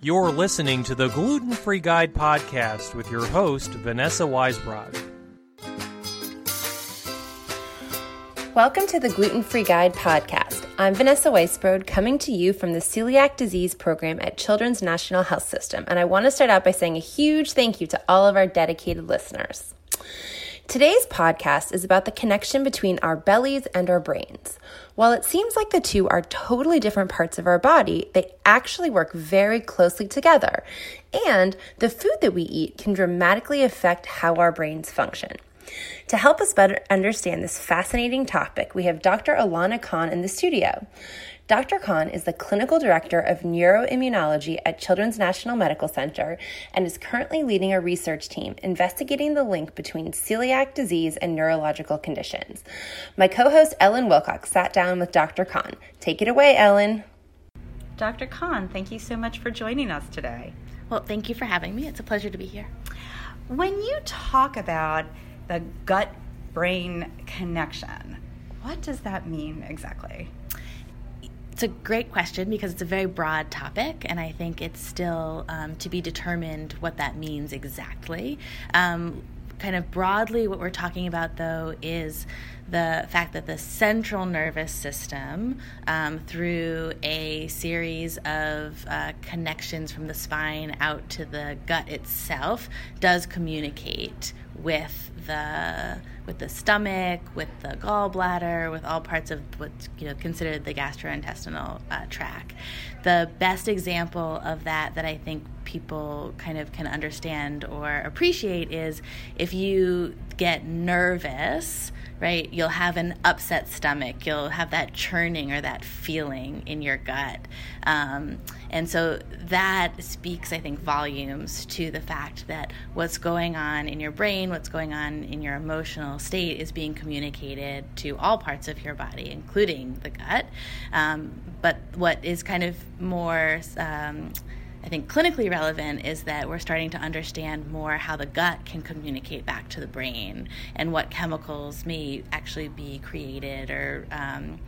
You're listening to the Gluten Free Guide podcast with your host, Vanessa Weisbrod. Welcome to the Gluten Free Guide podcast. I'm Vanessa Weisbrod, coming to you from the Celiac Disease Program at Children's National Health System. And I want to start out by saying a huge thank you to all of our dedicated listeners. Today's podcast is about the connection between our bellies and our brains. While it seems like the two are totally different parts of our body, they actually work very closely together. And the food that we eat can dramatically affect how our brains function. To help us better understand this fascinating topic, we have Dr. Ilana Kahn in the studio. Dr. Kahn is the clinical director of neuroimmunology at Children's National Medical Center and is currently leading a research team investigating the link between celiac disease and neurological conditions. My co host Ellen Wilcox sat down with Dr. Kahn. Take it away, Ellen. Dr. Kahn, thank you so much for joining us today. Well, thank you for having me. It's a pleasure to be here. When you talk about the gut brain connection, what does that mean exactly? It's a great question because it's a very broad topic, and I think it's still um, to be determined what that means exactly. Um, kind of broadly, what we're talking about though is the fact that the central nervous system, um, through a series of uh, connections from the spine out to the gut itself, does communicate with the with the stomach, with the gallbladder, with all parts of what's you know considered the gastrointestinal uh, tract. The best example of that that I think people kind of can understand or appreciate is if you get nervous right? You'll have an upset stomach. You'll have that churning or that feeling in your gut. Um, and so that speaks, I think, volumes to the fact that what's going on in your brain, what's going on in your emotional state is being communicated to all parts of your body, including the gut. Um, but what is kind of more um, I think clinically relevant is that we're starting to understand more how the gut can communicate back to the brain and what chemicals may actually be created or um,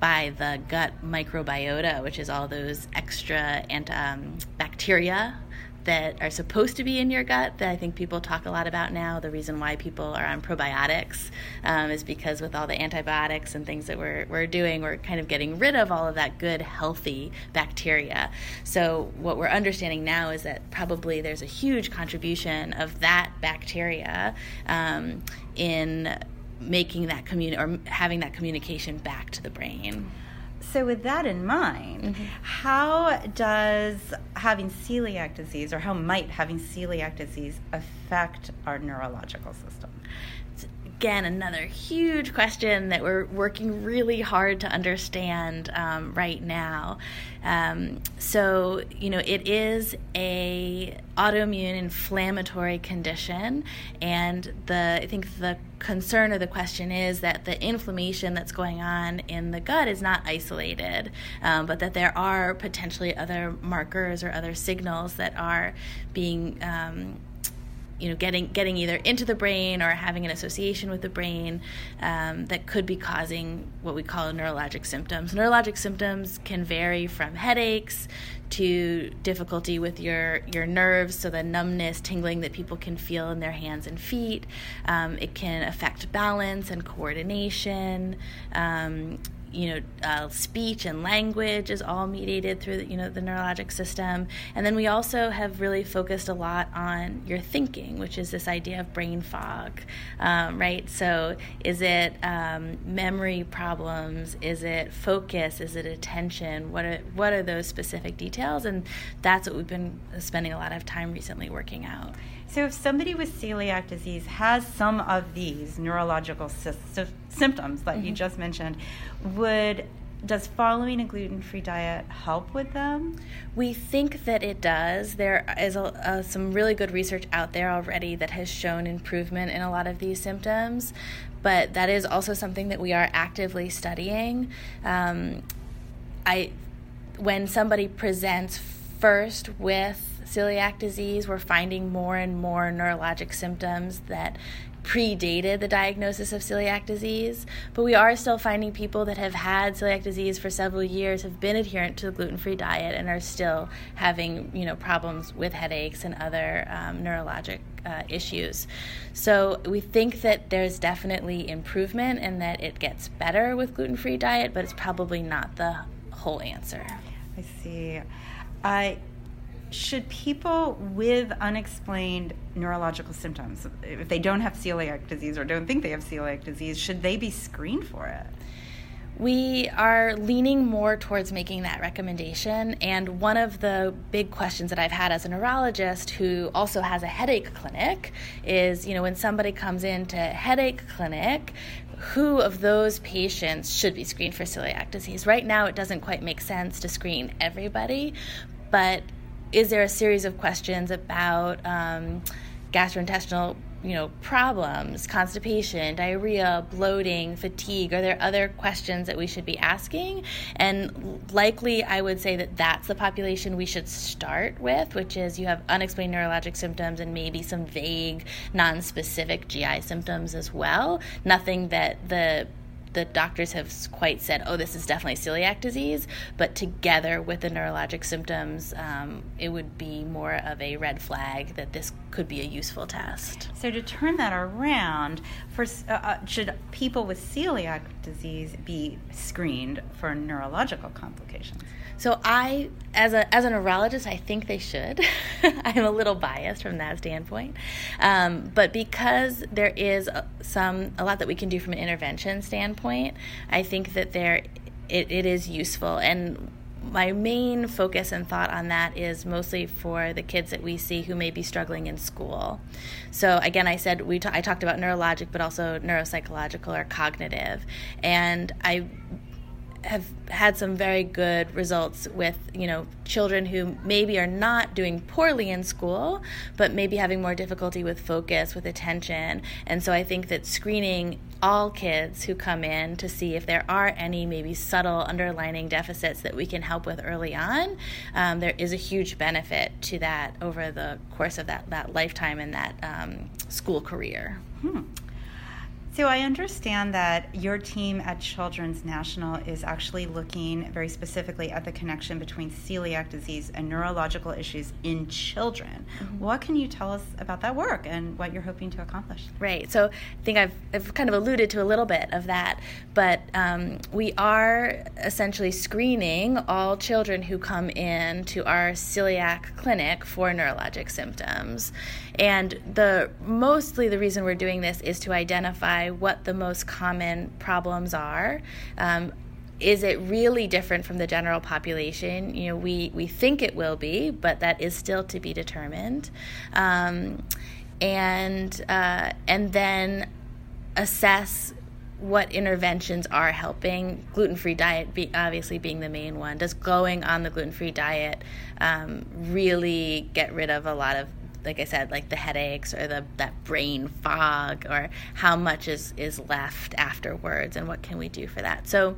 by the gut microbiota, which is all those extra um, bacteria that are supposed to be in your gut that I think people talk a lot about now. The reason why people are on probiotics um, is because with all the antibiotics and things that we're, we're doing, we're kind of getting rid of all of that good, healthy bacteria. So, what we're understanding now is that probably there's a huge contribution of that bacteria um, in making that communi- or having that communication back to the brain. So, with that in mind, mm-hmm. how does having celiac disease, or how might having celiac disease affect our neurological system? Again another huge question that we're working really hard to understand um, right now. Um, so you know it is a autoimmune inflammatory condition, and the I think the concern or the question is that the inflammation that's going on in the gut is not isolated, um, but that there are potentially other markers or other signals that are being um, you know getting getting either into the brain or having an association with the brain um, that could be causing what we call neurologic symptoms. Neurologic symptoms can vary from headaches to difficulty with your your nerves, so the numbness, tingling that people can feel in their hands and feet. Um, it can affect balance and coordination. Um, you know, uh, speech and language is all mediated through the, you know the neurologic system, and then we also have really focused a lot on your thinking, which is this idea of brain fog, um, right? So, is it um, memory problems? Is it focus? Is it attention? What are what are those specific details? And that's what we've been spending a lot of time recently working out. So, if somebody with celiac disease has some of these neurological sy- symptoms that mm-hmm. you just mentioned, would does following a gluten-free diet help with them? We think that it does. There is a, uh, some really good research out there already that has shown improvement in a lot of these symptoms, but that is also something that we are actively studying. Um, I, when somebody presents first with celiac disease, we're finding more and more neurologic symptoms that predated the diagnosis of celiac disease, but we are still finding people that have had celiac disease for several years, have been adherent to the gluten-free diet, and are still having you know problems with headaches and other um, neurologic uh, issues. So we think that there's definitely improvement and that it gets better with gluten-free diet, but it's probably not the whole answer. I see. Should people with unexplained neurological symptoms, if they don't have celiac disease or don't think they have celiac disease, should they be screened for it? We are leaning more towards making that recommendation. And one of the big questions that I've had as a neurologist who also has a headache clinic is you know, when somebody comes into headache clinic, who of those patients should be screened for celiac disease? Right now, it doesn't quite make sense to screen everybody, but is there a series of questions about um, gastrointestinal you know problems constipation diarrhea bloating fatigue? Are there other questions that we should be asking? And likely i would say that that's the population we should start with which is you have unexplained neurologic symptoms and maybe some vague non-specific gi symptoms as well. Nothing that the the doctors have quite said, oh, this is definitely celiac disease, but together with the neurologic symptoms, um, it would be more of a red flag that this could be a useful test. So, to turn that around, for, uh, uh, should people with celiac disease be screened for neurological complications? So I, as a as a neurologist, I think they should. I'm a little biased from that standpoint, um, but because there is some a lot that we can do from an intervention standpoint, I think that there it, it is useful. And my main focus and thought on that is mostly for the kids that we see who may be struggling in school. So again, I said we t- I talked about neurologic, but also neuropsychological or cognitive, and I have had some very good results with you know children who maybe are not doing poorly in school but maybe having more difficulty with focus with attention. And so i think that screening all kids who come in to see if there are any maybe subtle underlining deficits that we can help with early on um, there is a huge benefit to that over the course of that, that lifetime and that um, school career hmm. So I understand that your team at Children's National is actually looking very specifically at the connection between celiac disease and neurological issues in children. Mm-hmm. What can you tell us about that work and what you're hoping to accomplish? Right. So I think I've, I've kind of alluded to a little bit of that, but um, we are essentially screening all children who come in to our celiac clinic for neurologic symptoms. And the mostly the reason we're doing this is to identify what the most common problems are. Um, is it really different from the general population? You know, we, we think it will be, but that is still to be determined. Um, and uh, and then assess what interventions are helping. Gluten free diet, be, obviously, being the main one. Does going on the gluten free diet um, really get rid of a lot of like I said, like the headaches or the that brain fog, or how much is is left afterwards, and what can we do for that? So,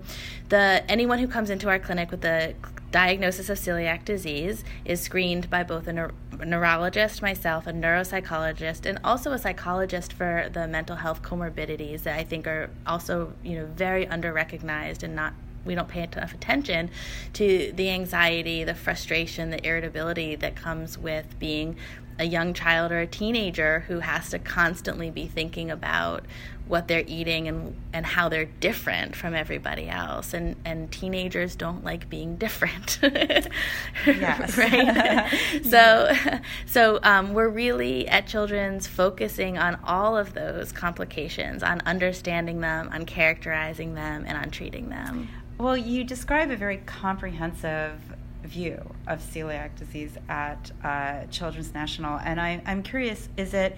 the anyone who comes into our clinic with a diagnosis of celiac disease is screened by both a, neur- a neurologist, myself, a neuropsychologist, and also a psychologist for the mental health comorbidities that I think are also you know very underrecognized and not we don't pay enough attention to the anxiety, the frustration, the irritability that comes with being a young child or a teenager who has to constantly be thinking about what they're eating and and how they're different from everybody else. And and teenagers don't like being different. Yes. right? So so um, we're really at children's focusing on all of those complications on understanding them on characterizing them and on treating them. Well you describe a very comprehensive view of celiac disease at uh, Children's National. And I, I'm curious, is it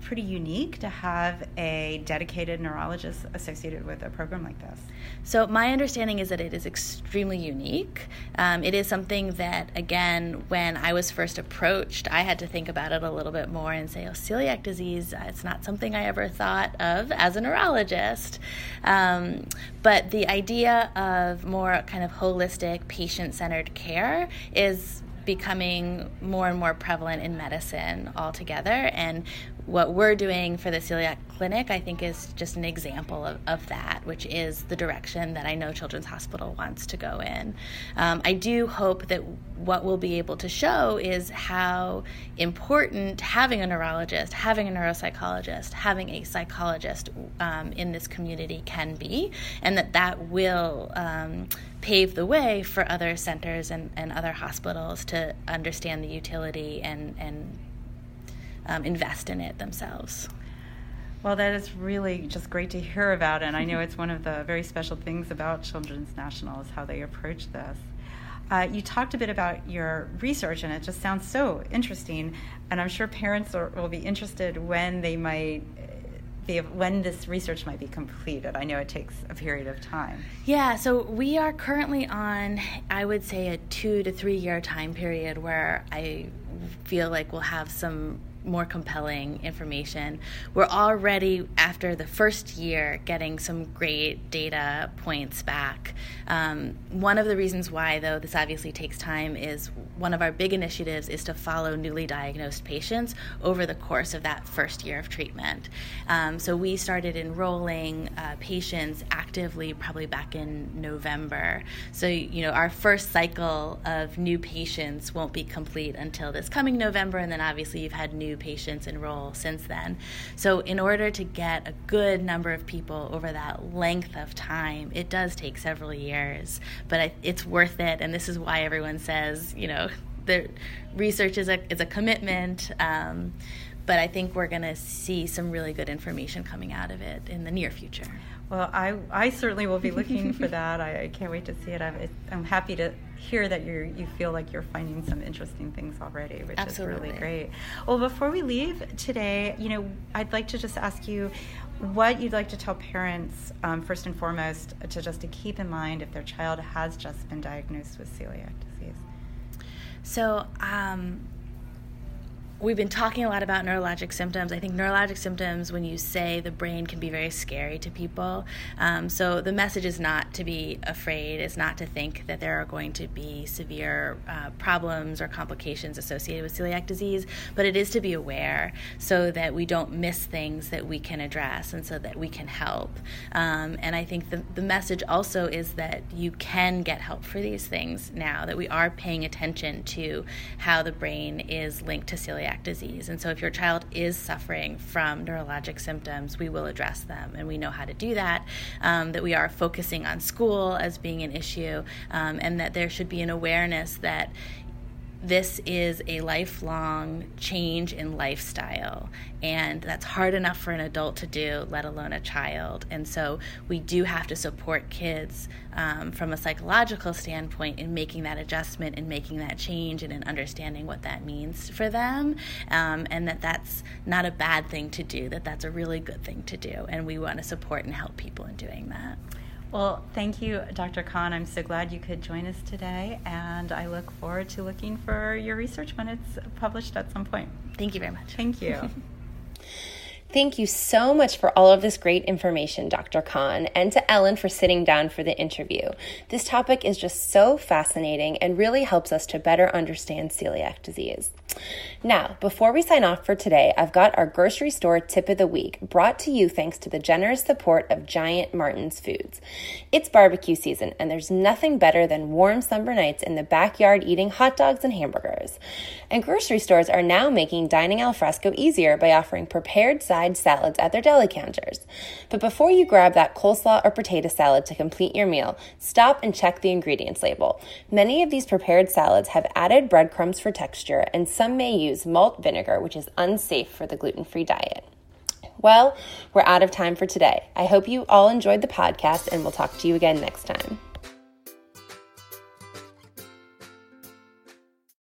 pretty unique to have a dedicated neurologist associated with a program like this? So, my understanding is that it is extremely unique. Um, it is something that, again, when I was first approached, I had to think about it a little bit more and say, oh, celiac disease, uh, it's not something I ever thought of as a neurologist. Um, but the idea of more kind of holistic, patient centered care is becoming more and more prevalent in medicine altogether. And what we're doing for the celiac clinic, I think, is just an example of, of that, which is the direction that I know Children's Hospital wants to go in. Um, I do hope that what we'll be able to show is how important having a neurologist, having a neuropsychologist, having a psychologist um, in this community can be, and that that will. Um, pave the way for other centers and, and other hospitals to understand the utility and, and um, invest in it themselves. Well, that is really just great to hear about, and I know it's one of the very special things about Children's National is how they approach this. Uh, you talked a bit about your research, and it just sounds so interesting. And I'm sure parents are, will be interested when they might when this research might be completed. I know it takes a period of time. Yeah, so we are currently on, I would say, a two to three year time period where I feel like we'll have some more compelling information. We're already, after the first year, getting some great data points back. Um, one of the reasons why, though, this obviously takes time is one of our big initiatives is to follow newly diagnosed patients over the course of that first year of treatment. Um, so we started enrolling uh, patients actively probably back in November. So, you know, our first cycle of new patients won't be complete until this coming November, and then obviously you've had new patients enroll since then. So, in order to get a good number of people over that length of time, it does take several years, but it's worth it. And this is why everyone says, you know, the research is a is a commitment. Um, but I think we're going to see some really good information coming out of it in the near future. Well, I, I certainly will be looking for that. I, I, can't wait to see it. I'm, I'm happy to hear that you you feel like you're finding some interesting things already, which Absolutely. is really great. Well, before we leave today, you know, I'd like to just ask you what you'd like to tell parents um, first and foremost to just to keep in mind if their child has just been diagnosed with celiac disease. So. Um, we've been talking a lot about neurologic symptoms. I think neurologic symptoms, when you say the brain, can be very scary to people. Um, so the message is not to be afraid, it's not to think that there are going to be severe uh, problems or complications associated with celiac disease, but it is to be aware so that we don't miss things that we can address and so that we can help. Um, and I think the, the message also is that you can get help for these things now, that we are paying attention to how the brain is linked to celiac disease. And so, if your child is suffering from neurologic symptoms, we will address them. And we know how to do that, um, that we are focusing on school as being an issue, um, and that there should be an awareness that this is a lifelong change in lifestyle. And that's hard enough for an adult to do let alone a child. And so we do have to support kids um, from a psychological standpoint in making that adjustment and making that change and in understanding what that means for them um, and that that's not a bad thing to do that that's a really good thing to do. And we want to support and help people in doing that well, thank you, Dr. Kahn. I'm so glad you could join us today, and I look forward to looking for your research when it's published at some point. Thank you very much. Thank you. Thank you so much for all of this great information, Dr. Kahn, and to Ellen for sitting down for the interview. This topic is just so fascinating and really helps us to better understand celiac disease. Now, before we sign off for today, I've got our grocery store tip of the week brought to you thanks to the generous support of Giant Martin's Foods. It's barbecue season, and there's nothing better than warm summer nights in the backyard eating hot dogs and hamburgers. And grocery stores are now making dining al fresco easier by offering prepared side salads at their deli counters. But before you grab that coleslaw or potato salad to complete your meal, stop and check the ingredients label. Many of these prepared salads have added breadcrumbs for texture and some may use malt vinegar, which is unsafe for the gluten free diet. Well, we're out of time for today. I hope you all enjoyed the podcast, and we'll talk to you again next time.